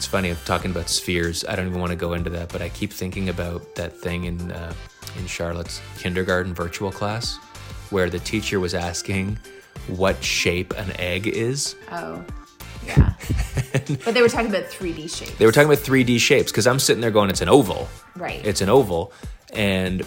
It's funny, I'm talking about spheres. I don't even want to go into that, but I keep thinking about that thing in uh, in Charlotte's kindergarten virtual class where the teacher was asking what shape an egg is. Oh, yeah. but they were talking about 3D shapes. They were talking about 3D shapes because I'm sitting there going, it's an oval. Right. It's an oval. And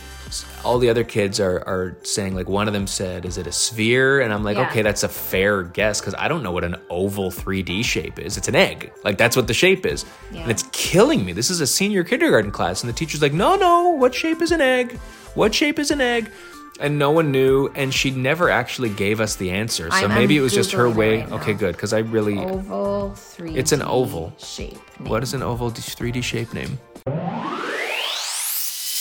all the other kids are, are saying, like, one of them said, is it a sphere? And I'm like, Yeah. okay, that's a fair guess because I don't know what an oval 3D shape is. It's an egg. Like, that's what the shape is. Yeah. And it's killing me. This is a senior kindergarten class. And the teacher's like, no, no, what shape is an egg? What shape is an egg? And no one knew, and she never actually gave us the answer. So I'm- maybe I'm it was just her way. right okay, good, because I really. Oval 3D It's an oval. shape. What is an oval 3D shape name?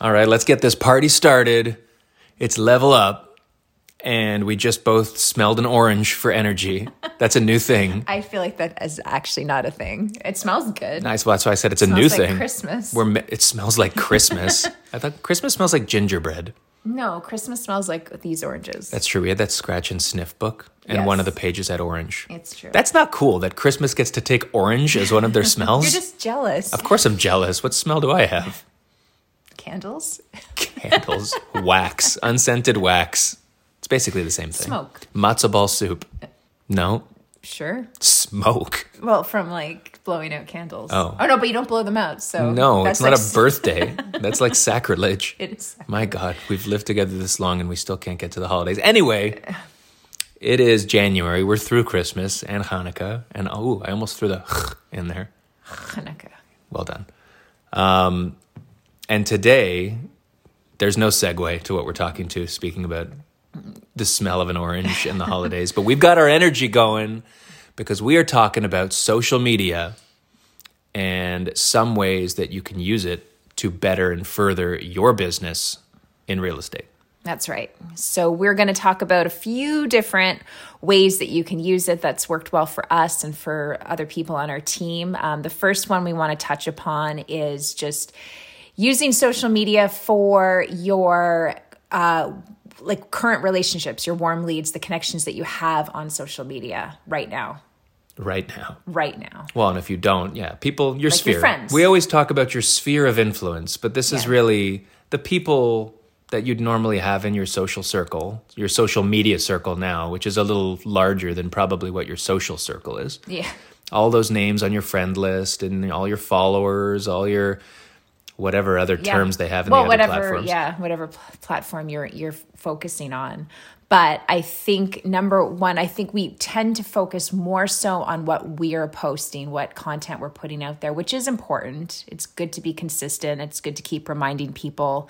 All right, let's get this party started. It's level up, and we just both smelled an orange for energy. That's a new thing. I feel like that is actually not a thing. It smells good. Nice. Well, that's why I said it's a Smells new like thing. Christmas. Where mi- it smells like Christmas. I thought Christmas smells like gingerbread. No, Christmas smells like these oranges. That's true. We had that scratch and sniff book, and one of the pages had orange. It's true. That's not cool. That Christmas gets to take orange as one of their smells. You're just jealous. of course, I'm jealous. What smell do I have? Candles? Candles, wax, unscented wax. It's basically the same thing. Smoke. Matzo ball soup. Uh, no, Sure. smoke. Well, from like blowing out candles. Oh. Oh no, but you don't blow them out. So No, it's not like a birthday. That's like sacrilege. It is. My God, we've lived together this long and we still can't get to the holidays. Anyway, it is January. We're through Christmas and Hanukkah. And oh, I almost threw the in there. Hanukkah. Well done. Um, and today, there's no segue to what we're talking to, speaking about the smell of an orange in the holidays. But we've got our energy going because we are talking about social media and some ways that you can use it to better and further your business in real estate. That's right. So, we're going to talk about a few different ways that you can use it that's worked well for us and for other people on our team. Um, the first one we want to touch upon is just using social media for your uh, like current relationships, your warm leads, the connections that you have on social media right now. Right now. Right now. Well, and if you don't, yeah, people, your Like your sphere. friends. We always talk about your sphere of influence, but this is really the people that you'd normally have in your social circle, your social media circle now, which is a little larger than probably what your social circle is. Yeah. All those names on your friend list and all your followers, all your whatever other Yeah. terms they have in well, the other whatever, platforms. Yeah, whatever pl- platform you're you're focusing on. But I think number one, I think we tend to focus more so on what we're posting, what content we're putting out there, which is important. It's good to be consistent. It's good to keep reminding people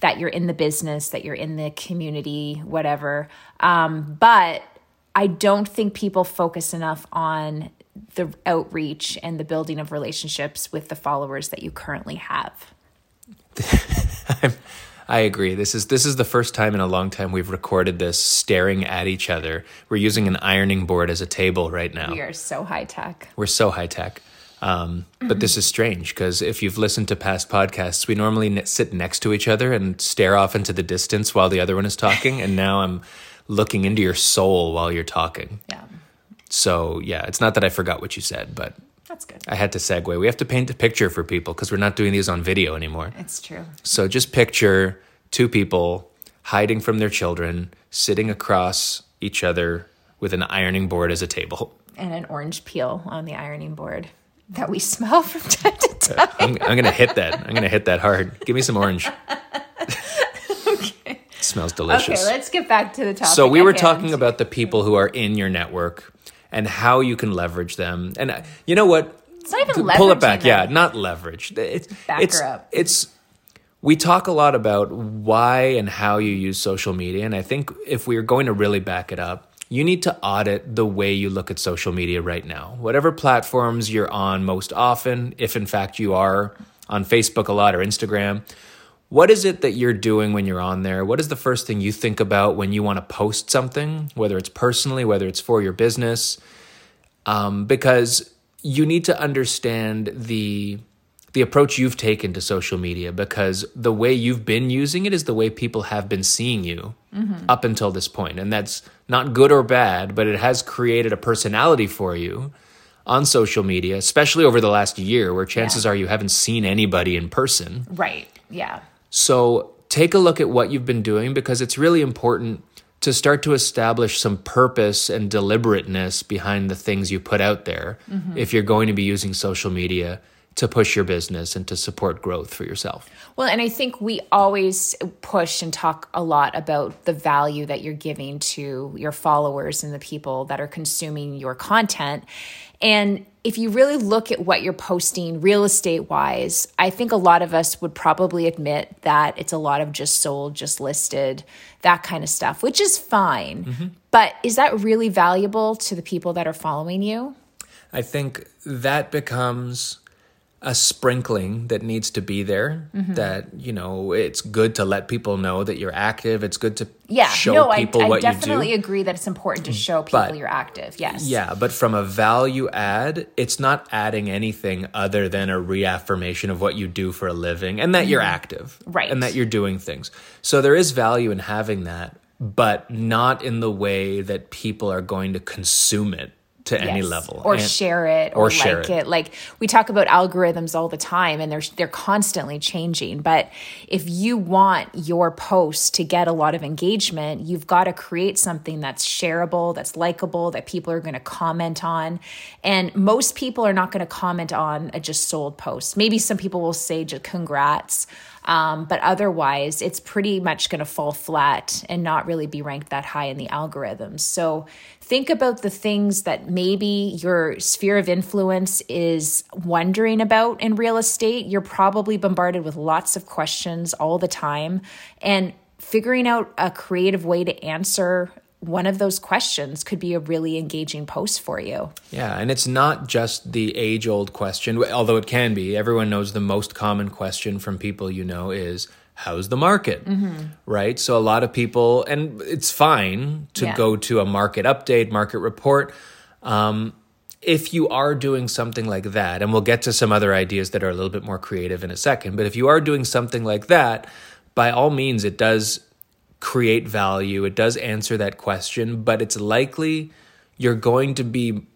that you're in the business, that you're in the community, whatever. Um, but I don't think people focus enough on the outreach and the building of relationships with the followers that you currently have. I agree. This is this is the first time in a long time we've recorded this staring at each other. We're using an ironing board as a table right now. We are so high tech. We're so high tech. Um, but this is strange because if you've listened to past podcasts, we normally ne- sit next to each other and stare off into the distance while the other one is talking. and now I'm looking into your soul while you're talking. Yeah, So, yeah, it's not that I forgot what you said, but that's good. I had to segue. We have to paint a picture for people because we're not doing these on video anymore. It's true. So just picture two people hiding from their children, sitting across each other with an ironing board as a table. And an orange peel on the ironing board that we smell from time to uh, time. I'm, I'm gonna hit that. I'm gonna hit that hard. Give me some orange. Okay. Smells delicious. Okay, let's get back to the topic. so we were talking about the people who are in your network and how you can leverage them. And uh, you know what? It's not even pull it back. them. Yeah, not leverage. It's, Back it's, her up. It's we talk a lot about why and how you use social media. And I think if we are going to really back it up, you need to audit the way you look at social media right now. Whatever platforms you're on most often, if in fact you are on Facebook a lot or Instagram, what is it that you're doing when you're on there? What is the first thing you think about when you want to post something, whether it's personally, whether it's for your business? Um, because you need to understand the the approach you've taken to social media because the way you've been using it is the way people have been seeing you mm-hmm. up until this point. and that's not good or bad but it has created a personality for you on social media especially over the last year where chances yeah. are you haven't seen anybody in person right yeah so take a look at what you've been doing because it's really important to start to establish some purpose and deliberateness behind the things you put out there mm-hmm. if you're going to be using social media to push your business and to support growth for yourself. Well, and I think we always push and talk a lot about the value that you're giving to your followers and the people that are consuming your content. And if you really look at what you're posting real estate wise, I think a lot of us would probably admit that it's a lot of just sold, just listed, that kind of stuff, which is fine. Mm-hmm. But is that really valuable to the people that are following you? I think that becomes a sprinkling that needs to be there mm-hmm. that you know it's good to let people know that you're active. It's good to yeah. show no, people I, I what definitely you do. agree that it's important to show people but, you're active. Yes. Yeah but from a value add it's not adding anything other than a reaffirmation of what you do for a living and that mm-hmm. you're active right. and that you're doing things. So there is value in having that but not in the way that people are going to consume it to yes. any level or and, share it or, or share like it. it. like we talk about algorithms all the time and they're they're constantly changing but if you want your post to get a lot of engagement you've got to create something that's shareable that's likable that people are going to comment on and most people are not going to comment on a just sold post maybe some people will say just congrats um, but otherwise, it's pretty much going to fall flat and not really be ranked that high in the algorithms. So think about the things that maybe your sphere of influence is wondering about in real estate. You're probably bombarded with lots of questions all the time. And figuring out a creative way to answer one of those questions could be a really engaging post for you. Yeah, and it's not just the age old question, although it can be. Everyone knows the most common question from people you know is, How's the market? Mm-hmm. Right? So, a lot of people, and it's fine to yeah. go to a market update, market report. Um, if you are doing something like that, and we'll get to some other ideas that are a little bit more creative in a second, but if you are doing something like that, by all means, it does create value. It does answer that question, but it's likely you're going to be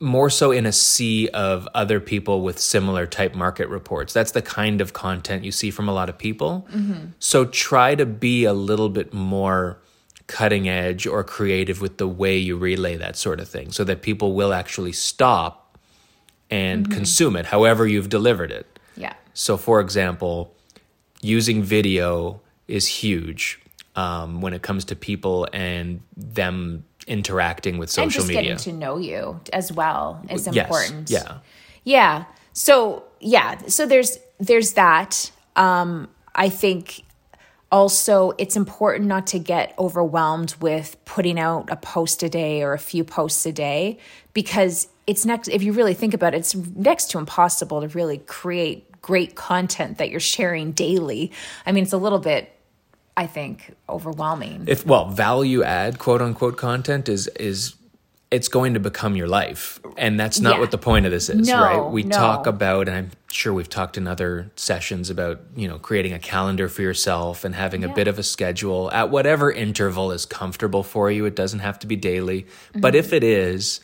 more so in a sea of other people with similar type market reports. That's the kind of content you see from a lot of people. Mm-hmm. So try to be a little bit more cutting edge or creative with the way you relay that sort of thing so that people will actually stop and mm-hmm. consume it however you've delivered it. Yeah. So for example, using video is huge um, when it comes to people and them interacting with social and just media. Getting to know you as well is important. Yes. Yeah. Yeah. So yeah. So there's there's that. Um, I think also it's important not to get overwhelmed with putting out a post a day or a few posts a day because it's next if you really think about it it's next to impossible to really create great content that you're sharing daily i mean it's a little bit I think, overwhelming. If well, value add quote unquote content is is it's going to become your life. And that's not yeah. what the point of this is, no, right? We no. talk about and I'm sure we've talked in other sessions about, you know, creating a calendar for yourself and having yeah. a bit of a schedule at whatever interval is comfortable for you. It doesn't have to be daily. Mm-hmm. But if it is,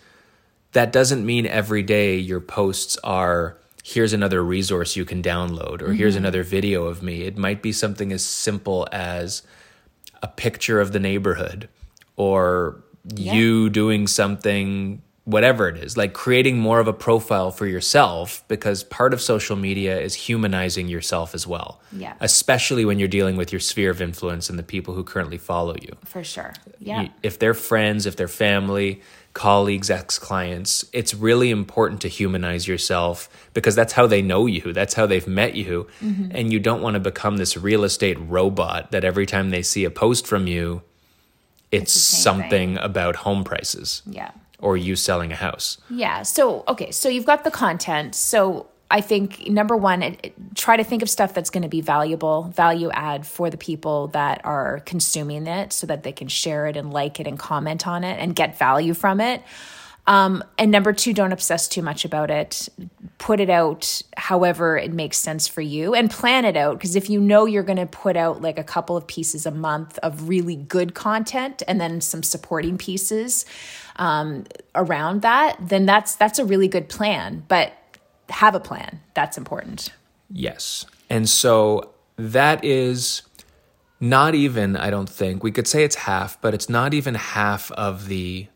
that doesn't mean every day your posts are here's another resource you can download or mm-hmm. here's another video of me. It might be something as simple as a picture of the neighborhood or yeah. you doing something whatever it is, like creating more of a profile for yourself because part of social media is humanizing yourself as well. Yeah. Especially when you're dealing with your sphere of influence and the people who currently follow you. For sure. Yeah. If they're friends, if they're family, colleagues, ex clients, it's really important to humanize yourself because that's how they know you. That's how they've met you. Mm-hmm. And you don't want to become this real estate robot that every time they see a post from you, it's, same something about home prices yeah. Or you selling a house. Yeah. So, okay. So you've got the content. So I think number one, it, it- try to think of stuff that's going to be valuable, value add for the people that are consuming it so that they can share it and like it and comment on it and get value from it. Um, and number two, don't obsess too much about it. Put it out however it makes sense for you and plan it out. Because if you know you're going to put out like a couple of pieces a month of really good content and then some supporting pieces um, around that, then that's that's a really good plan. But have a plan. That's important. Yes. And so that is not even, I don't think, we could say it's half, but it's not even half of the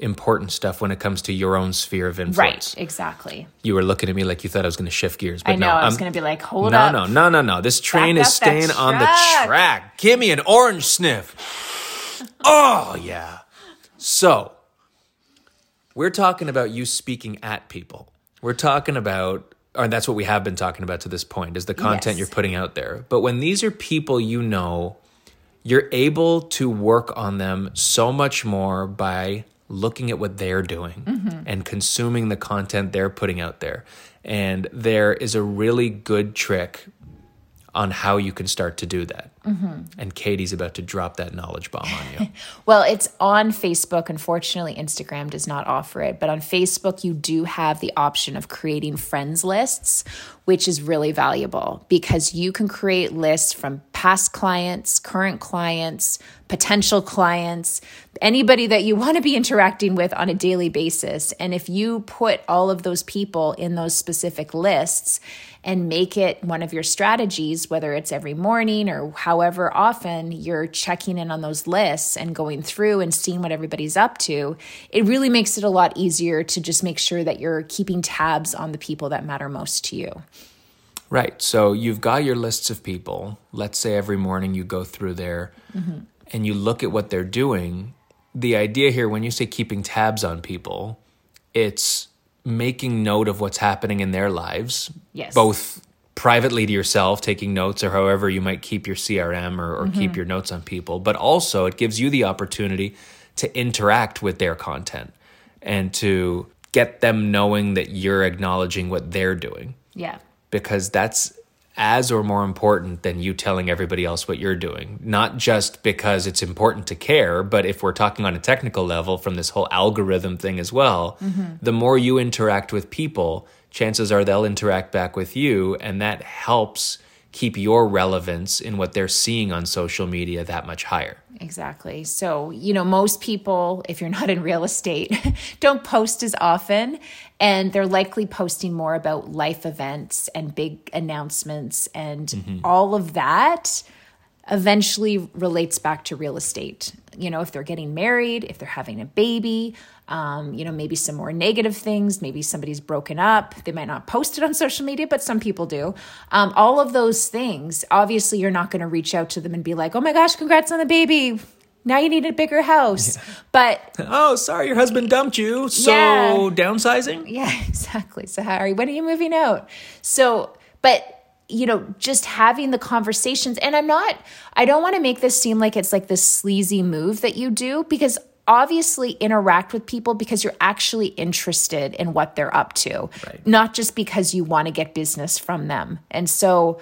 important stuff when it comes to your own sphere of influence. Right. Exactly. You were looking at me like you thought I was going to shift gears, but I know. no. I was I'm- going to be like, hold no, up. no, no, no, no. no. This train Back is staying on the track. Give me an orange sniff. oh, yeah. So, we're talking about you speaking at people. We're talking about, and that's what we have been talking about to this point, is the content Yes. you're putting out there. But when these are people you know, you're able to work on them so much more by looking at what they're doing Mm-hmm. and consuming the content they're putting out there. And there is a really good trick on how you can start to do that. Mm-hmm. And Katie's about to drop that knowledge bomb on you. Well, it's on Facebook. Unfortunately, Instagram does not offer it. But on Facebook, you do have the option of creating friends lists, which is really valuable because you can create lists from past clients, current clients, potential clients, anybody that you want to be interacting with on a daily basis. And if you put all of those people in those specific lists, and make it one of your strategies, whether it's every morning or however often you're checking in on those lists and going through and seeing what everybody's up to, it really makes it a lot easier to just make sure that you're keeping tabs on the people that matter most to you. Right. So you've got your lists of people. Let's say every morning you go through there mm-hmm. and you look at what they're doing. The idea here, when you say keeping tabs on people, it's making note of what's happening in their lives. Yes. Both privately to yourself, taking notes, or however you might keep your CRM or, or keep mm-hmm. your notes on people. But also, it gives you the opportunity to interact with their content and to get them knowing that you're acknowledging what they're doing Yeah. Because that's as or more important than you telling everybody else what you're doing. Not just because it's important to care, but if we're talking on a technical level from this whole algorithm thing as well, mm-hmm. the more you interact with people, chances are they'll interact back with you, and that helps keep your relevance in what they're seeing on social media that much higher. Exactly. So, you know, most people, if you're not in real estate, don't post as often. And they're likely posting more about life events and big announcements and mm-hmm. all of that eventually relates back to real estate. You know, if they're getting married, if they're having a baby, um, you know, maybe some more negative things, maybe somebody's broken up. They might not post it on social media, but some people do. Um, all of those things, obviously, you're not going to reach out to them and be like, oh my gosh, congrats on the baby. Now you need a bigger house. But Oh, sorry, your husband dumped you. So Yeah. downsizing? yeah, exactly. So how are you? When are you moving out? So, but you know, just having the conversations, and I'm not. I don't want to make this seem like it's like this sleazy move that you do because obviously interact with people because you're actually interested in what they're up to, Right. not just because you want to get business from them. And so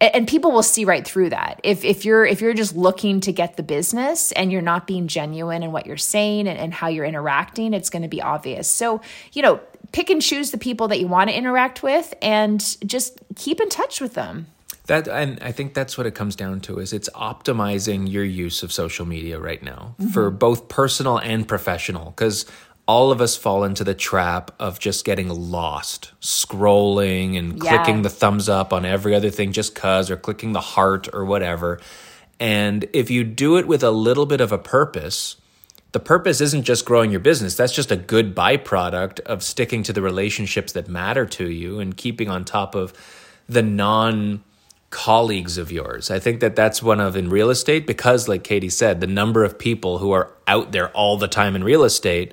and people will see right through that if if you're if you're just looking to get the business and you're not being genuine in what you're saying and, and how you're interacting it's going to be obvious so you know pick and choose the people that you want to interact with and just keep in touch with them That and I think that's what it comes down to is it's optimizing your use of social media right now for mm-hmm. both personal and professional cuz all of us fall into the trap of just getting lost, scrolling and clicking the thumbs up on every other thing just cuz or clicking the heart or whatever. And if you do it with a little bit of a purpose, the purpose isn't just growing your business. That's just a good byproduct of sticking to the relationships that matter to you and keeping on top of the non colleagues of yours. I think that that's one of in real estate because like Katie said, the number of people who are out there all the time in real estate,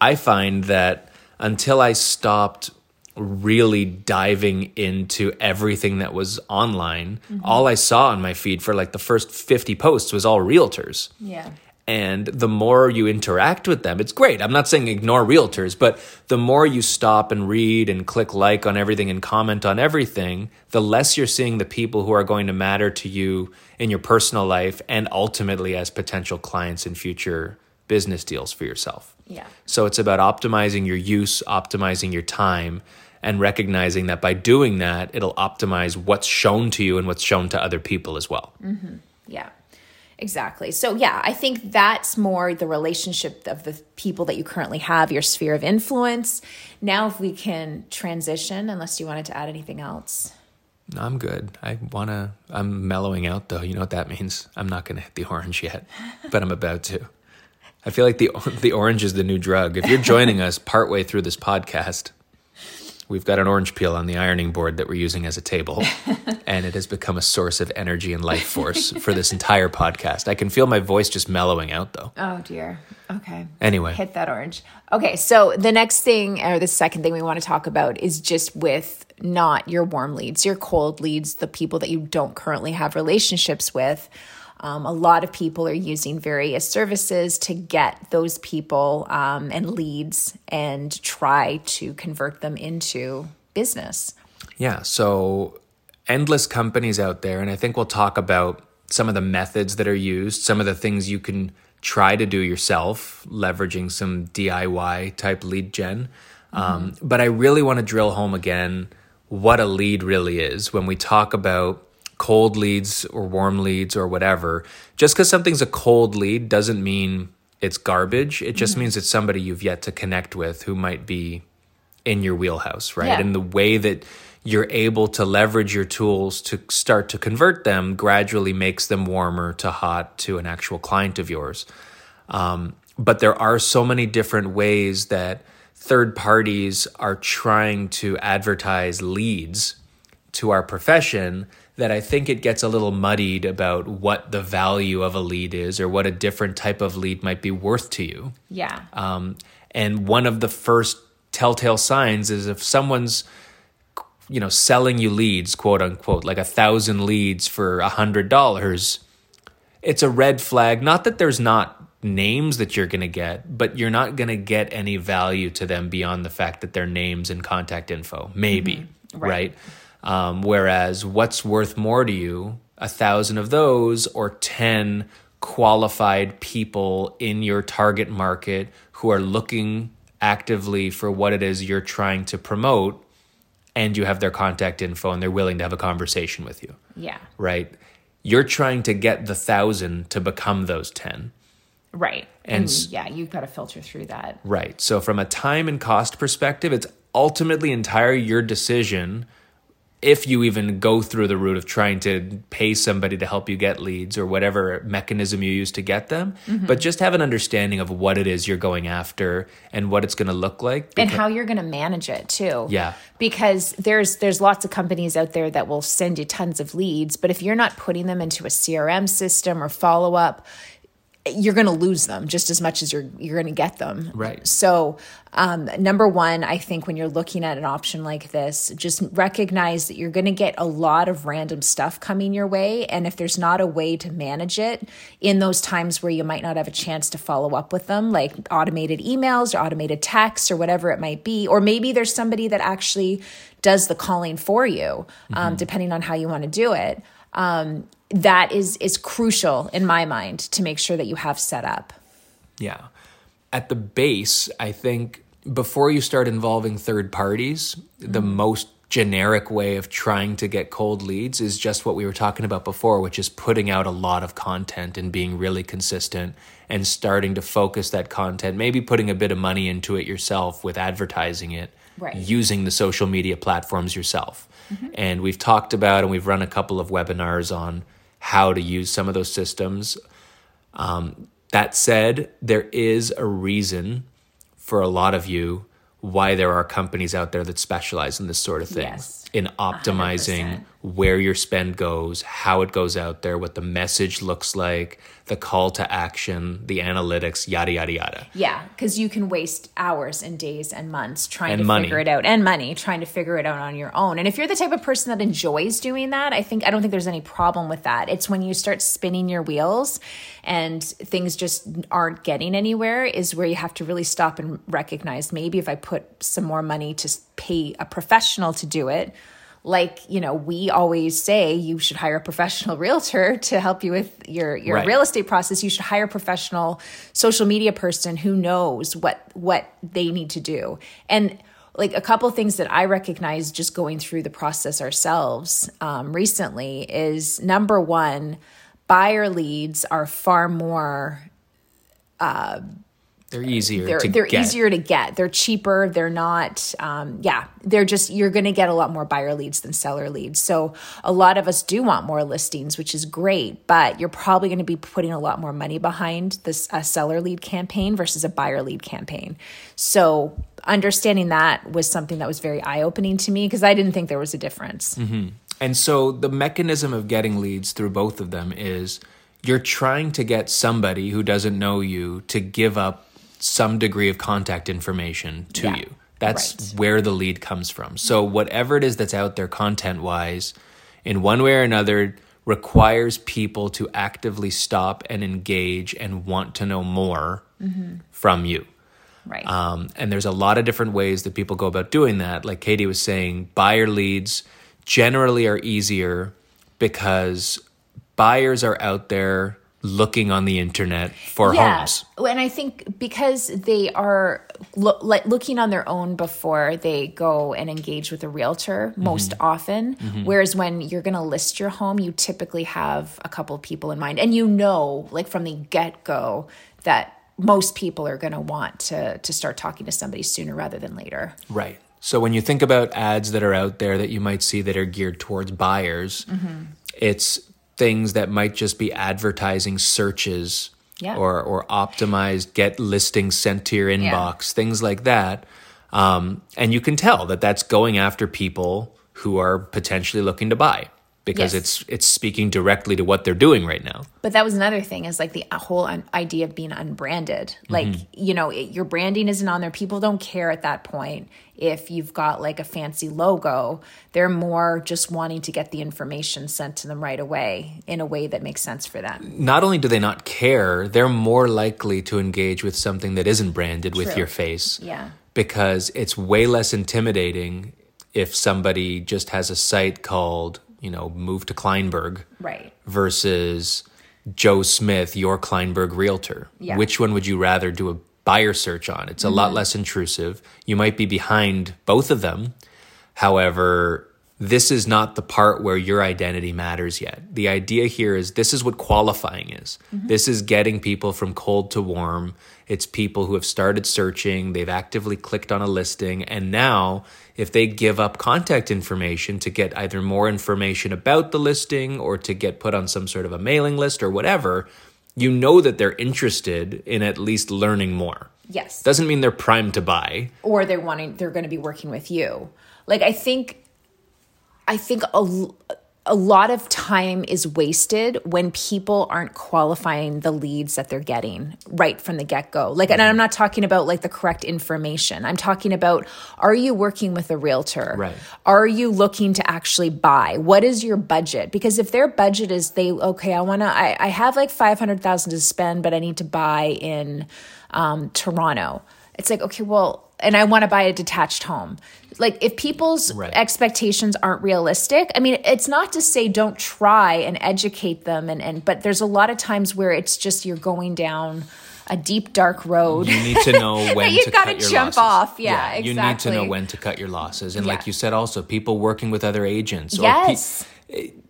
I find that until I stopped really diving into everything that was online, mm-hmm. all I saw on my feed for like the first 50 posts was all realtors. Yeah. And the more you interact with them, it's great. I'm not saying ignore realtors, but the more you stop and read and click like on everything and comment on everything, the less you're seeing the people who are going to matter to you in your personal life and ultimately as potential clients in future business deals for yourself. Yeah. So it's about optimizing your use, optimizing your time, and recognizing that by doing that, it'll optimize what's shown to you and what's shown to other people as well. Mm-hmm. Yeah, exactly. So, yeah, I think that's more the relationship of the people that you currently have, your sphere of influence. Now, if we can transition, unless you wanted to add anything else. No, I'm good. I want to, I'm mellowing out though. You know what that means? I'm not going to hit the orange yet, but I'm about to. I feel like the the orange is the new drug. If you're joining us partway through this podcast, we've got an orange peel on the ironing board that we're using as a table, and it has become a source of energy and life force for this entire podcast. I can feel my voice just mellowing out though. Oh, dear. Okay. Anyway, Hit that orange. Okay, so the next thing, or the second thing we want to talk about is just with not your warm leads, your cold leads, the people that you don't currently have relationships with. Um, a lot of people are using various services to get those people um, and leads and try to convert them into business. Yeah, so endless companies out there, and I think we'll talk about some of the methods that are used, some of the things you can try to do yourself, leveraging some DIY type lead gen. Um, but I really want to drill home again what a lead really is when we talk about cold leads or warm leads or whatever. Just because something's a cold lead doesn't mean it's garbage. It just means it's somebody you've yet to connect with who might be in your wheelhouse, right? Yeah. And the way that you're able to leverage your tools to start to convert them gradually makes them warmer to hot to an actual client of yours. Um, but there are so many different ways that third parties are trying to advertise leads to our profession that I think it gets a little muddied about what the value of a lead is or what a different type of lead might be worth to you. Yeah. Um, and one of the first telltale signs is if someone's, you know, selling you leads, quote unquote, like a thousand leads for a hundred dollars, it's a red flag. Not that there's not names that you're going to get, but you're not going to get any value to them beyond the fact that they're names and contact info, maybe, right? Um, whereas what's worth more to you, a thousand of those or 10 qualified people in your target market who are looking actively for what it is you're trying to promote and you have their contact info and they're willing to have a conversation with you Yeah. right you're trying to get the thousand to become those 10 Right. And And, yeah, you've got to filter through that. right so from a time and cost perspective it's ultimately entirely your decision if you even go through the route of trying to pay somebody to help you get leads or whatever mechanism you use to get them mm-hmm. but just have an understanding of what it is you're going after and what it's going to look like and how you're going to manage it too. Yeah. Because there's there's lots of companies out there that will send you tons of leads, but if you're not putting them into a CRM system or follow up, you're going to lose them just as much as you're you're going to get them. Right. So, um, number one, I think when you're looking at an option like this, just recognize that you're going to get a lot of random stuff coming your way, and if there's not a way to manage it in those times where you might not have a chance to follow up with them, like automated emails or automated texts or whatever it might be, or maybe there's somebody that actually does the calling for you, um, depending on how you want to do it. Um, that is is crucial in my mind to make sure that you have set up. Yeah. At the base, I think before you start involving third parties, the mm-hmm. most generic way of trying to get cold leads is just what we were talking about before, which is putting out a lot of content and being really consistent and starting to focus that content, maybe putting a bit of money into it yourself with advertising it, Right. using the social media platforms yourself. Mm-hmm. And we've talked about and we've run a couple of webinars on how to use some of those systems um, That said, there is a reason for a lot of you why there are companies out there that specialize in this sort of thing. Yes. In optimizing 100%. where your spend goes, how it goes out there, what the message looks like, the call to action, the analytics, yada, yada, yada. Yeah, because you can waste hours and days and months trying And to money. figure it out and money trying to figure it out on your own. And if you're the type of person that enjoys doing that, I think I don't think there's any problem with that. It's when you start spinning your wheels and things just aren't getting anywhere is where you have to really stop and recognize maybe if I put some more money to pay a professional to do it, like you know we always say you should hire a professional realtor to help you with your your Right. real estate process you should hire a professional social media person who knows what what they need to do and like a couple things that i recognize just going through the process ourselves um, recently is number one buyer leads are far more They're easier they're to they're get. easier to get. They're cheaper. They're not. Um, yeah, they're just you're going to get a lot more buyer leads than seller leads. So a lot of us do want more listings, which is great. But you're probably going to be putting a lot more money behind this a seller lead campaign versus a buyer lead campaign. So understanding that was something that was very eye opening to me because I didn't think there was a difference. And so the mechanism of getting leads through both of them is you're trying to get somebody who doesn't know you to give up some degree of contact information to Yeah, you. That's right. where the lead comes from. So whatever it is that's out there content wise, in one way or another, requires people to actively stop and engage and want to know more from you. Right. Um, and there's a lot of different ways that people go about doing that. Like Katie was saying, buyer leads generally are easier because buyers are out there looking on the internet for homes. Yeah, and I think because they are lo- like looking on their own before they go and engage with a realtor Mm-hmm. most often. Whereas when you're going to list your home, you typically have a couple of people in mind, and you know, like from the get go, that most people are going to want to to start talking to somebody sooner rather than later. Right. So when you think about ads that are out there that you might see that are geared towards buyers, Mm-hmm. it's things that might just be advertising searches Yeah. or or optimized get listings sent to your inbox, things like that. Um, and you can tell that that's going after people who are potentially looking to buy because Yes. it's it's speaking directly to what they're doing right now. But that was another thing is like the whole un- idea of being unbranded. Like, mm-hmm. you know, it, your branding isn't on there. People don't care at that point if you've got like a fancy logo. They're more just wanting to get the information sent to them right away in a way that makes sense for them. Not only do they not care, they're more likely to engage with something that isn't branded with your face. Yeah. because it's way less intimidating if somebody just has a site called, you know, Move to Kleinburg Right. versus Joe Smith, your Kleinburg realtor. Yeah. Mm-hmm. Which one would you rather do a buyer search on? It's a lot less intrusive. You might be behind both of them. However, this is not the part where your identity matters yet. The idea here is this is what qualifying is. Mm-hmm. This is getting people from cold to warm. It's people who have started searching, they've actively clicked on a listing, and now if they give up contact information to get either more information about the listing or to get put on some sort of a mailing list or whatever, you know that they're interested in at least learning more. Yes. Doesn't mean they're primed to buy. or they're wanting they're going to be working with you like i think i think a, a lot of time is wasted when people aren't qualifying the leads that they're getting right from the get-go. Like and i'm not talking about like the correct information. I'm talking about are you working with a realtor? Right. are you looking to actually buy? What is your budget? Because if their budget is they okay i want to I, I have like 500000 to spend but i need to buy in um, toronto. It's like okay well and i want to buy a detached home like if people's Right. expectations aren't realistic i mean it's not to say don't try and educate them and, and but there's a lot of times where it's just you're going down a deep dark road You need to know when You've to gotta your jump losses. off. Yeah, exactly You need to know when to cut your losses. And Yeah. like you said also, people working with other agents or pe- yes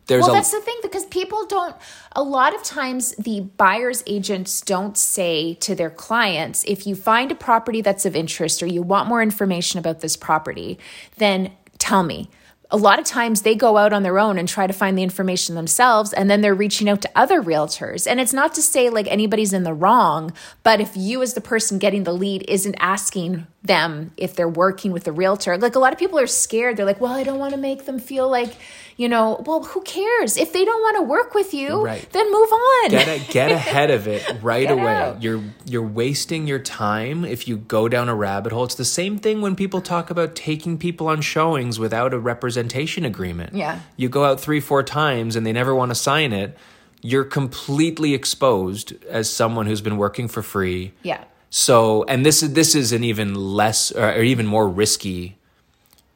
there's well a that's the thing because people don't a lot of times the buyers agents don't say to their clients if you find a property that's of interest or you want more information about this property then tell me. A lot of times they go out on their own and try to find the information themselves and then they're reaching out to other realtors. And it's not to say like anybody's in the wrong but if you as the person getting the lead isn't asking them if they're working with the realtor like a lot of people are scared. They're like well i don't want to make them feel like you know well who cares if they don't want to work with you Right. then move on get a, get ahead of it right away. out. You're you're wasting your time if you go down a rabbit hole. It's the same thing when people talk about taking people on showings without a representation agreement. Yeah. You go out 3 4 times and they never want to sign it. You're completely exposed as someone who's been working for free. yeah So, and this is this is an even less or, or even more risky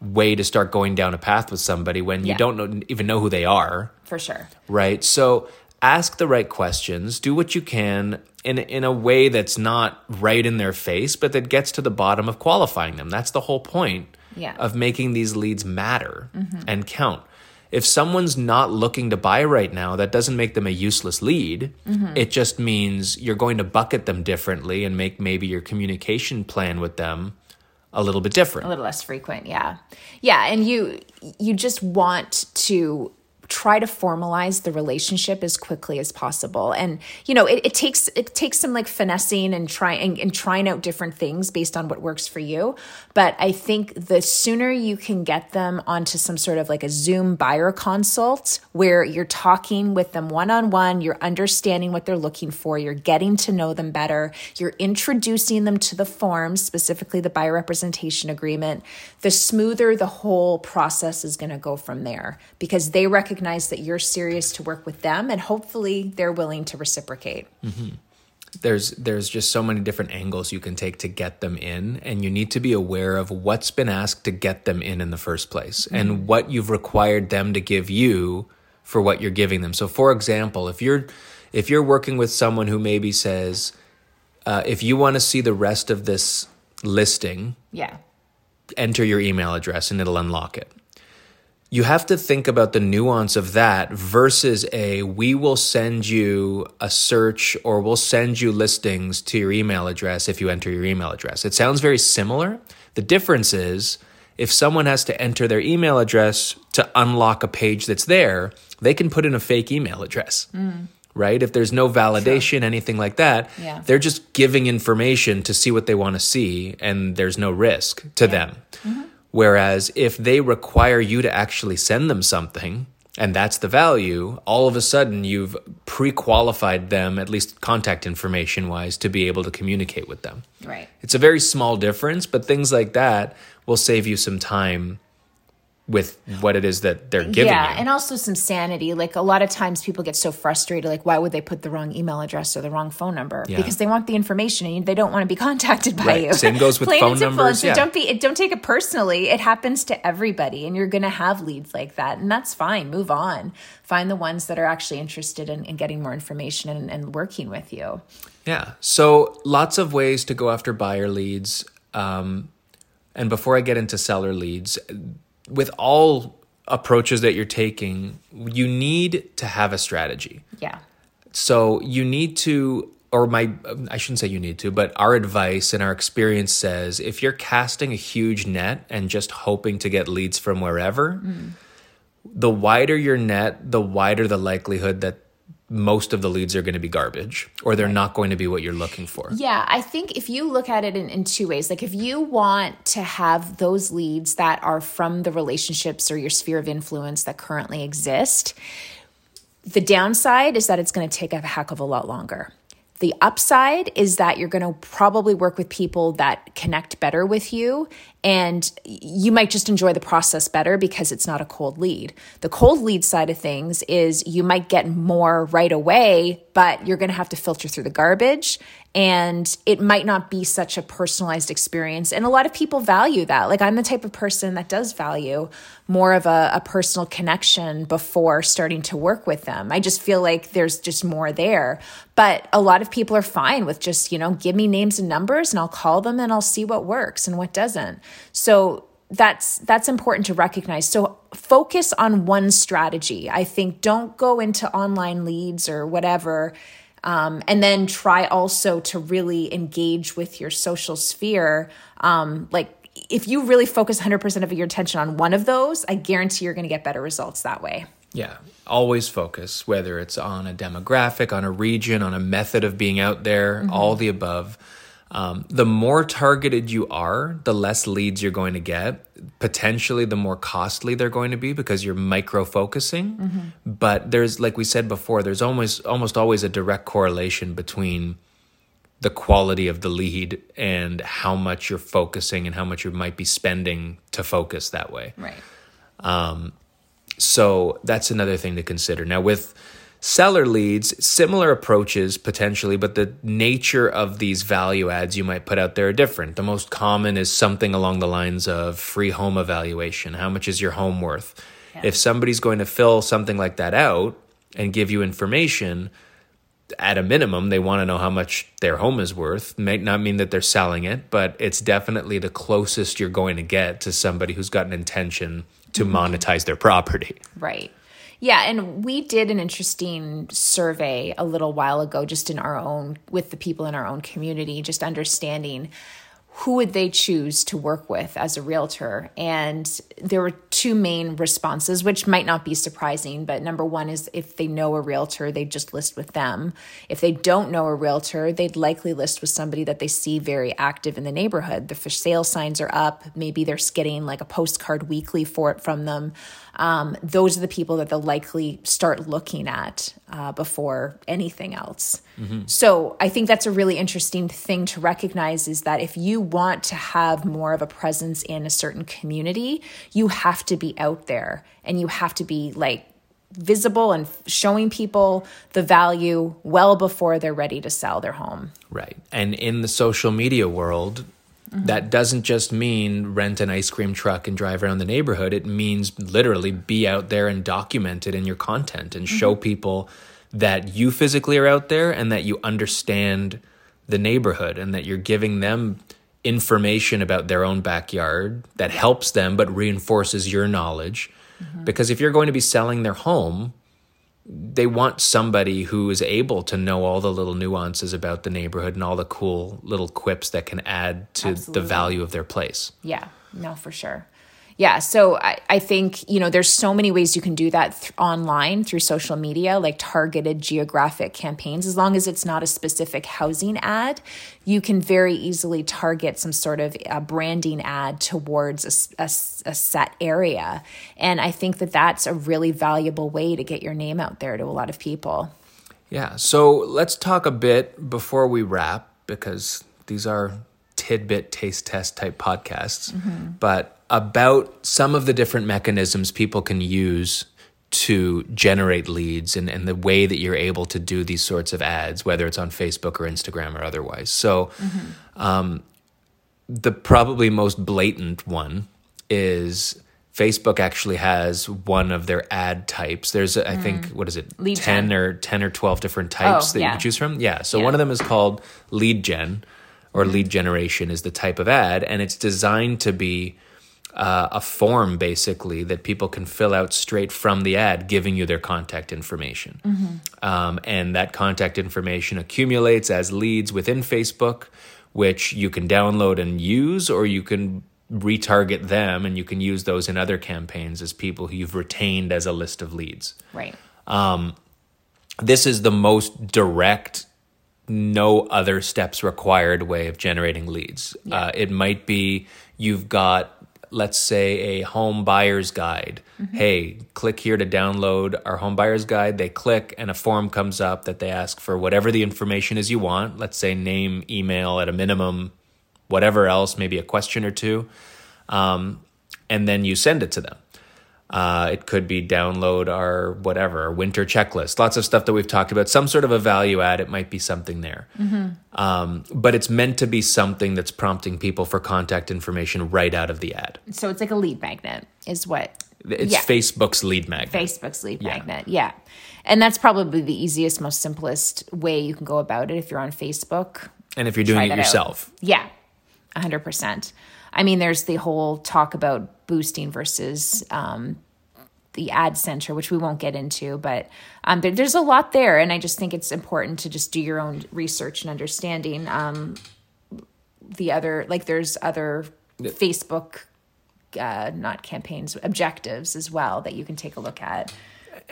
way to start going down a path with somebody when you Yeah. don't know, even know who they are for sure right? So ask the right questions, do what you can in in a way that's not right in their face, but that gets to the bottom of qualifying them. That's the whole point Yeah. of making these leads matter mm-hmm. and count. If someone's not looking to buy right now, that doesn't make them a useless lead. Mm-hmm. It just means you're going to bucket them differently and make maybe your communication plan with them a little bit different. a little less frequent yeah yeah and you you just want to try to formalize the relationship as quickly as possible. And you know it, it takes it takes some like finessing and trying and trying out different things based on what works for you. But i think the sooner you can get them onto some sort of like a zoom buyer consult where you're talking with them one-on-one you're understanding what they're looking for you're getting to know them better you're introducing them to the forms specifically the buyer representation agreement the smoother the whole process is going to go from there because they recognize that you're serious to work with them and hopefully they're willing to reciprocate. There's there's just so many different angles you can take to get them in and you need to be aware of what's been asked to get them in in the first place and what you've required them to give you for what you're giving them. So for example if you're if you're working with someone who maybe says uh, if you want to see the rest of this listing yeah. enter your email address and it'll unlock it. You have to think about the nuance of that versus a we will send you a search or we'll send you listings to your email address if you enter your email address. It sounds very similar. The difference is if someone has to enter their email address to unlock a page that's there, they can put in a fake email address. Mm. Right? If there's no validation, anything like that, Yeah. they're just giving information to see what they want to see, and there's no risk to them. Mm-hmm. Whereas if they require you to actually send them something, and that's the value, all of a sudden you've pre qualified them, at least contact information wise, to be able to communicate with them. right It's a very small difference, but things like that will save you some time with what it is that they're giving yeah, you. and also some sanity. Like a lot of times people get so frustrated, like, why would they put the wrong email address or the wrong phone number? Yeah. Because they want the information and they don't want to be contacted by Right. you. Same goes with Plain phone and simple. numbers, So yeah. don't be it, don't take it personally. It happens to everybody, and you're gonna have leads like that, and that's fine. Move on. Find the ones that are actually interested in, in getting more information and, and working with you. Yeah. So lots of ways to go after buyer leads. Um, and before I get into seller leads, with all approaches that you're taking, you need to have a strategy. Yeah. So you need to, or my, I shouldn't say you need to, but our advice and our experience says if you're casting a huge net and just hoping to get leads from wherever, mm. the wider your net, the wider the likelihood that most of the leads are going to be garbage or they're not going to be what you're looking for. Yeah, I think if you look at it in, in two ways, like if you want to have those leads that are from the relationships or your sphere of influence that currently exist, the downside is that it's going to take a heck of a lot longer. The upside is that you're going to probably work with people that connect better with you and you might just enjoy the process better because it's not a cold lead. The cold lead side of things is you might get more right away, but you're going to have to filter through the garbage and it might not be such a personalized experience. And a lot of people value that. Like I'm the type of person that does value more of a, a personal connection before starting to work with them. I just feel like there's just more there. But a lot of people are fine with just, you know, give me names and numbers and I'll call them and I'll see what works and what doesn't. So that's that's important to recognize. So focus on one strategy. I think don't go into online leads or whatever um, and then try also to really engage with your social sphere. Um, like if you really focus 100% of your attention on one of those, I guarantee you're going to get better results that way. Yeah, always focus, whether it's on a demographic, on a region, on a method of being out there, mm-hmm. all the above. Um, the more targeted you are, the less leads you're going to get. Potentially, the more costly they're going to be because you're micro focusing. Mm-hmm. But there's, like we said before, there's almost almost always a direct correlation between the quality of the lead and how much you're focusing and how much you might be spending to focus that way. Right. Um, so that's another thing to consider. Now, with seller leads, similar approaches potentially, but the nature of these value adds you might put out there are different. The most common is something along the lines of free home evaluation. How much is your home worth? Yeah. If somebody's going to fill something like that out and give you information, at a minimum, they want to know how much their home is worth. Might not mean that they're selling it, but it's definitely the closest you're going to get to somebody who's got an intention to mm-hmm. monetize their property. Right. Yeah, and we did an interesting survey a little while ago, just in our own, with the people in our own community, just understanding who would they choose to work with as a realtor? And there were two main responses, which might not be surprising. But number one is if they know a realtor, they just list with them. If they don't know a realtor, they'd likely list with somebody that they see very active in the neighborhood. The for sale signs are up. Maybe they're getting like a postcard weekly for it from them um, those are the people that they'll likely start looking at uh, before anything else. Mm-hmm. So I think that's a really interesting thing to recognize is that if you want to have more of a presence in a certain community, you have to be out there and you have to be like visible and showing people the value well before they're ready to sell their home. Right. And in the social media world, Mm-hmm. That doesn't just mean rent an ice cream truck and drive around the neighborhood. It means literally be out there and document it in your content and mm-hmm. show people that you physically are out there and that you understand the neighborhood and that you're giving them information about their own backyard that helps them but reinforces your knowledge. Mm-hmm. Because if you're going to be selling their home, they want somebody who is able to know all the little nuances about the neighborhood and all the cool little quips that can add to Absolutely. the value of their place. Yeah, no, for sure yeah so I, I think you know there's so many ways you can do that th- online through social media like targeted geographic campaigns. As long as it's not a specific housing ad you can very easily target some sort of a branding ad towards a, a, a set area. And i think that that's a really valuable way to get your name out there to a lot of people. Yeah so let's talk a bit before we wrap because these are tidbit taste test type podcasts mm-hmm. but about some of the different mechanisms people can use to generate leads and, and the way that you're able to do these sorts of ads, whether it's on Facebook or Instagram or otherwise. So, mm-hmm. um, the probably most blatant one is Facebook actually has one of their ad types. There's, I mm. think, what is it, lead 10 gen. or 10 or 12 different types oh, that yeah. you can choose from? Yeah. So, yeah. one of them is called lead gen or lead generation is the type of ad, and it's designed to be uh, a form basically that people can fill out straight from the ad, giving you their contact information. Mm-hmm. Um, and that contact information accumulates as leads within Facebook, which you can download and use, or you can retarget them and you can use those in other campaigns as people who you've retained as a list of leads. Right. Um, this is the most direct no other steps required way of generating leads. Yeah. Uh, it might be you've got let's say a home buyer's guide. Mm-hmm. Hey, click here to download our home buyer's guide. They click and a form comes up that they ask for whatever the information is you want. Let's say name, email at a minimum, whatever else, maybe a question or two. Um, and then you send it to them. Uh, it could be download our whatever winter checklist. Lots of stuff that we've talked about. Some sort of a value add. It might be something there, mm-hmm. um, but it's meant to be something that's prompting people for contact information right out of the ad. So it's like a lead magnet, is what. It's yeah. Facebook's lead magnet. Facebook's lead yeah. magnet, yeah, and that's probably the easiest, most simplest way you can go about it if you're on Facebook. And if you're doing it yourself, out. yeah, hundred percent. I mean, there's the whole talk about boosting versus um, the ad center, which we won't get into, but um, there, there's a lot there. And I just think it's important to just do your own research and understanding. Um, the other, like, there's other Facebook, uh, not campaigns, objectives as well that you can take a look at.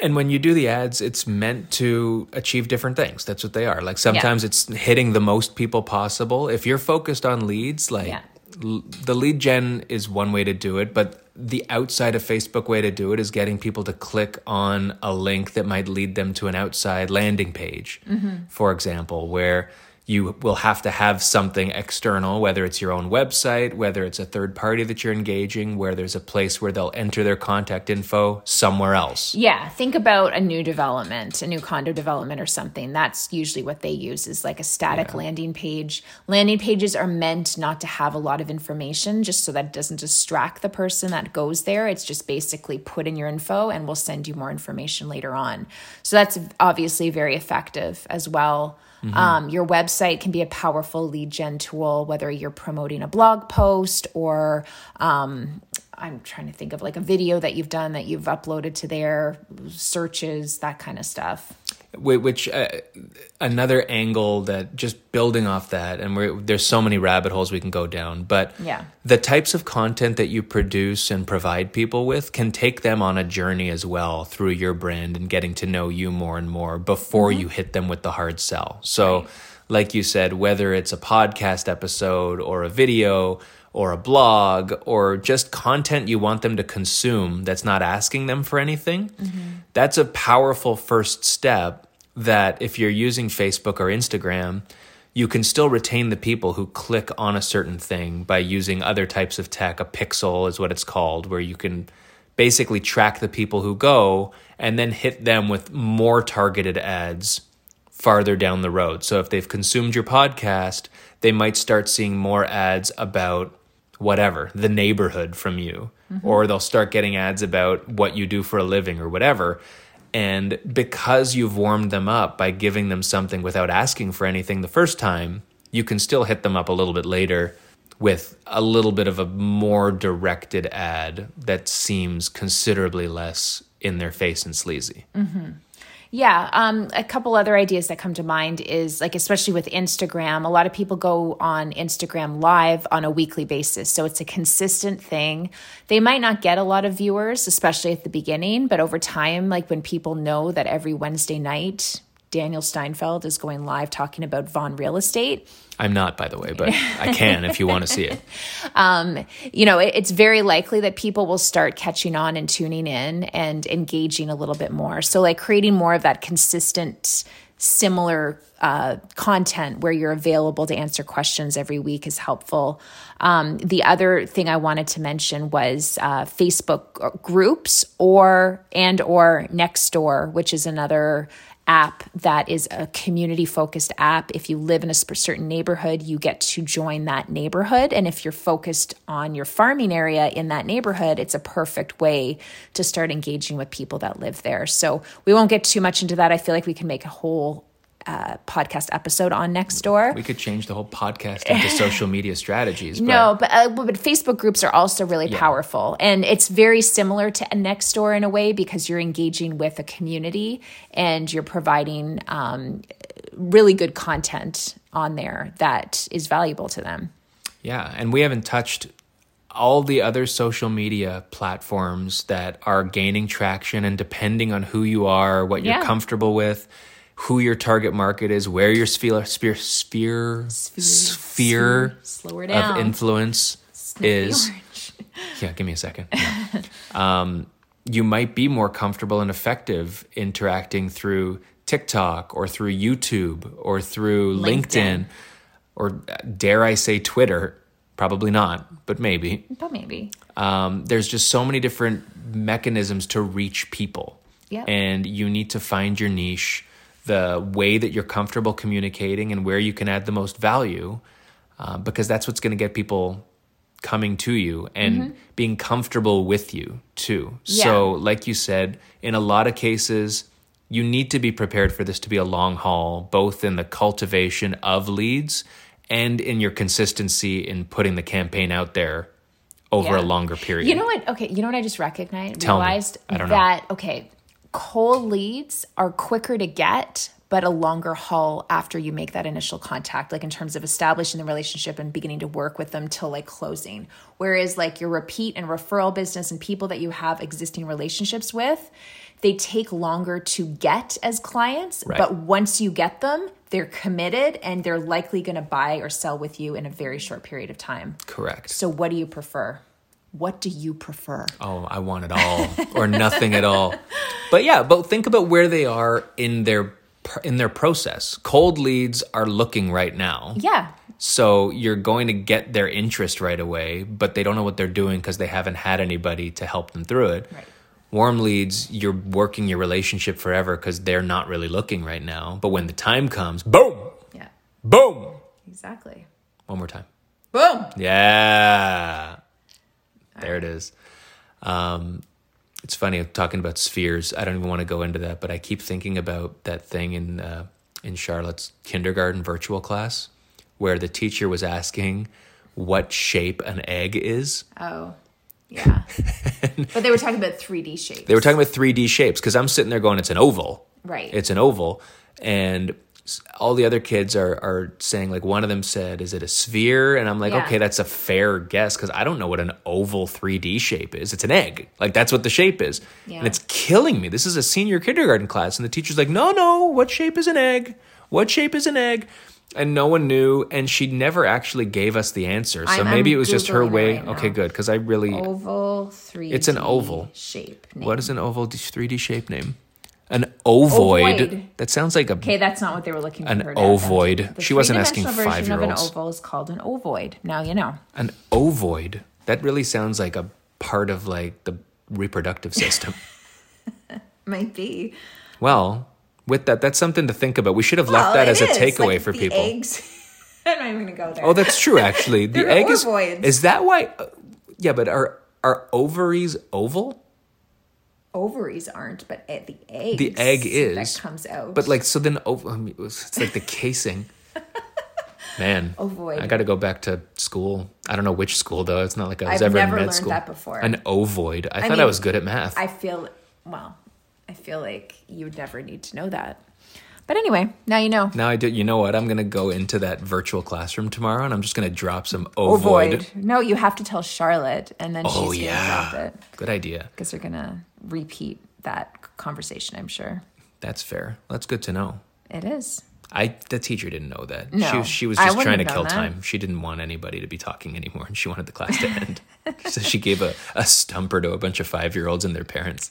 And when you do the ads, it's meant to achieve different things. That's what they are. Like sometimes yeah. it's hitting the most people possible. If you're focused on leads, like yeah. The lead gen is one way to do it, but the outside of Facebook way to do it is getting people to click on a link that might lead them to an outside landing page, mm-hmm. for example, where you will have to have something external, whether it's your own website, whether it's a third party that you're engaging, where there's a place where they'll enter their contact info somewhere else. Yeah, think about a new development, a new condo development or something. That's usually what they use is like a static yeah. landing page. Landing pages are meant not to have a lot of information just so that it doesn't distract the person that goes there. It's just basically put in your info and we'll send you more information later on. So that's obviously very effective as well. Mm-hmm. Um, your website can be a powerful lead gen tool, whether you're promoting a blog post or um, I'm trying to think of like a video that you've done that you've uploaded to their searches, that kind of stuff which uh, another angle that just building off that and there's so many rabbit holes we can go down but yeah the types of content that you produce and provide people with can take them on a journey as well through your brand and getting to know you more and more before mm-hmm. you hit them with the hard sell so right. like you said whether it's a podcast episode or a video or a blog or just content you want them to consume that's not asking them for anything, mm-hmm. that's a powerful first step that if you're using Facebook or Instagram, you can still retain the people who click on a certain thing by using other types of tech. A pixel is what it's called, where you can basically track the people who go and then hit them with more targeted ads farther down the road. So if they've consumed your podcast, they might start seeing more ads about whatever, the neighborhood from you, mm-hmm. or they'll start getting ads about what you do for a living or whatever. And because you've warmed them up by giving them something without asking for anything the first time, you can still hit them up a little bit later with a little bit of a more directed ad that seems considerably less in their face and sleazy. Mm-hmm. Yeah, um, a couple other ideas that come to mind is like, especially with Instagram, a lot of people go on Instagram live on a weekly basis. So it's a consistent thing. They might not get a lot of viewers, especially at the beginning, but over time, like when people know that every Wednesday night, Daniel Steinfeld is going live talking about Vaughan real estate. I'm not, by the way, but I can if you want to see it. Um, you know, it, it's very likely that people will start catching on and tuning in and engaging a little bit more. So, like creating more of that consistent, similar uh, content where you're available to answer questions every week is helpful. Um, the other thing I wanted to mention was uh, Facebook groups or and or Nextdoor, which is another app that is a community focused app. If you live in a certain neighborhood, you get to join that neighborhood. And if you're focused on your farming area in that neighborhood, it's a perfect way to start engaging with people that live there. So we won't get too much into that. I feel like we can make a whole uh, podcast episode on Nextdoor. We could change the whole podcast into social media strategies. But... No, but uh, but Facebook groups are also really yeah. powerful, and it's very similar to Nextdoor in a way because you're engaging with a community and you're providing um, really good content on there that is valuable to them. Yeah, and we haven't touched all the other social media platforms that are gaining traction and depending on who you are, what you're yeah. comfortable with who your target market is, where your sphere sphere sphere sphere, sphere of influence is. Yeah, give me a second. Yeah. um, you might be more comfortable and effective interacting through TikTok or through YouTube or through LinkedIn, LinkedIn or dare I say Twitter. Probably not, but maybe. But maybe. Um, there's just so many different mechanisms to reach people. Yep. And you need to find your niche the way that you're comfortable communicating and where you can add the most value, uh, because that's what's going to get people coming to you and mm-hmm. being comfortable with you too. Yeah. So, like you said, in a lot of cases, you need to be prepared for this to be a long haul, both in the cultivation of leads and in your consistency in putting the campaign out there over yeah. a longer period. You know what? Okay, you know what I just recognized Tell realized me. I don't that know. okay, cold leads are quicker to get, but a longer haul after you make that initial contact, like in terms of establishing the relationship and beginning to work with them till like closing. Whereas like your repeat and referral business and people that you have existing relationships with, they take longer to get as clients, Right. but once you get them, they're committed and they're likely going to buy or sell with you in a very short period of time. Correct. So, what do you prefer? What do you prefer? Oh, I want it all or nothing at all. But yeah, but think about where they are in their in their process. Cold leads are looking right now. Yeah. So you're going to get their interest right away, but they don't know what they're doing because they haven't had anybody to help them through it. Right. Warm leads, you're working your relationship forever because they're not really looking right now. But when the time comes, boom, Yeah. boom. Exactly. One more time. Boom. Yeah. There it is. Um, it's funny talking about spheres. I don't even want to go into that, but I keep thinking about that thing in uh, in Charlotte's kindergarten virtual class where the teacher was asking what shape an egg is. Oh, yeah. but they were talking about 3D shapes. They were talking about 3D shapes because I'm sitting there going, it's an oval. Right. It's an oval. And all the other kids are, are saying, like, one of them said, is it a sphere? And I'm like, Yeah. okay, that's a fair guess because I don't know what an oval 3D shape is. It's an egg. Like, that's what the shape is. Yeah. And it's killing me. This is a senior kindergarten class. And the teacher's like, no, no, what shape is an egg? What shape is an egg? And no one knew, and she never actually gave us the answer. So I'm- maybe I'm it was just her way. right okay, good, because I really. oval 3D It's an oval. shape. Name. What is an oval 3D shape name? An ovoid. Ovoid. That sounds like a Okay, that's not what they were looking for. An ovoid. She wasn't asking version of five-year-olds. An oval is called an ovoid. Now you know. an ovoid. That really sounds like a part of like the reproductive system. Might be. well, with that, that's something to think about. We should have left that as a takeaway for people. Eggs. I'm not even gonna go there. Oh, that's true. Actually, the egg is. ovoids. Is that why? uh, yeah, but are are ovaries oval? Ovaries aren't, but at the egg. The egg is. that comes out. But like, so then, ov- I mean, it's like the casing. Man, Ovoid. I got to go back to school. I don't know which school though. It's not like I was I've ever never in med learned school. that before. An ovoid. I, thought I was good at math. I feel well. I feel like you would never need to know that. But anyway, now you know. now I do. You know what? I'm gonna go into that virtual classroom tomorrow, and I'm just gonna drop some ovoid. Ovoid. No, you have to tell Charlotte, and then Oh she's gonna drop it good idea. because they're gonna repeat that conversation. I'm sure That's fair. That's good to know. it is. I the teacher didn't know that. No, she, she was just trying to kill that. time. She didn't want anybody to be talking anymore, and she wanted the class to end. so she gave a, a stumper to a bunch of five year olds and their parents.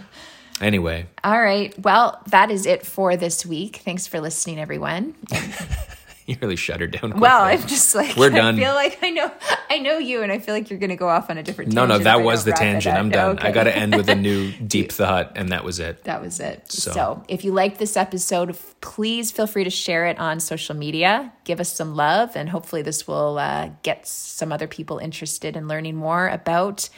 anyway, All right. Well, that is it for this week. Thanks for listening, everyone. you really shut her down. Well. I'm just like We're done. I feel like I know I know you, and I feel like you're going to go off on a different. Tangent. No, no, that was the tangent. I'm done. I got to end with a new deep thought, and that was it. That was it. So- So. if you liked this episode, please feel free to share it on social media. Give us some love, and hopefully, this will uh, get some other people interested in learning more about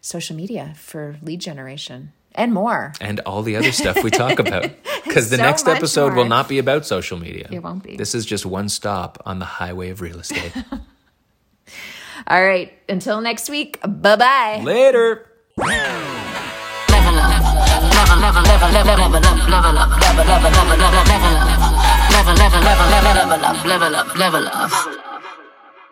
social media for lead generation and more. and all the other stuff we talk about. Because the So next much episode will not be about social media. It won't be. This is just one stop on the highway of real estate. All right. Until next week. Bye bye. Later. level up, level, level, level, level, level up, level up, level, level, level, level, level up, level, level, level, level, level up, level up, level up.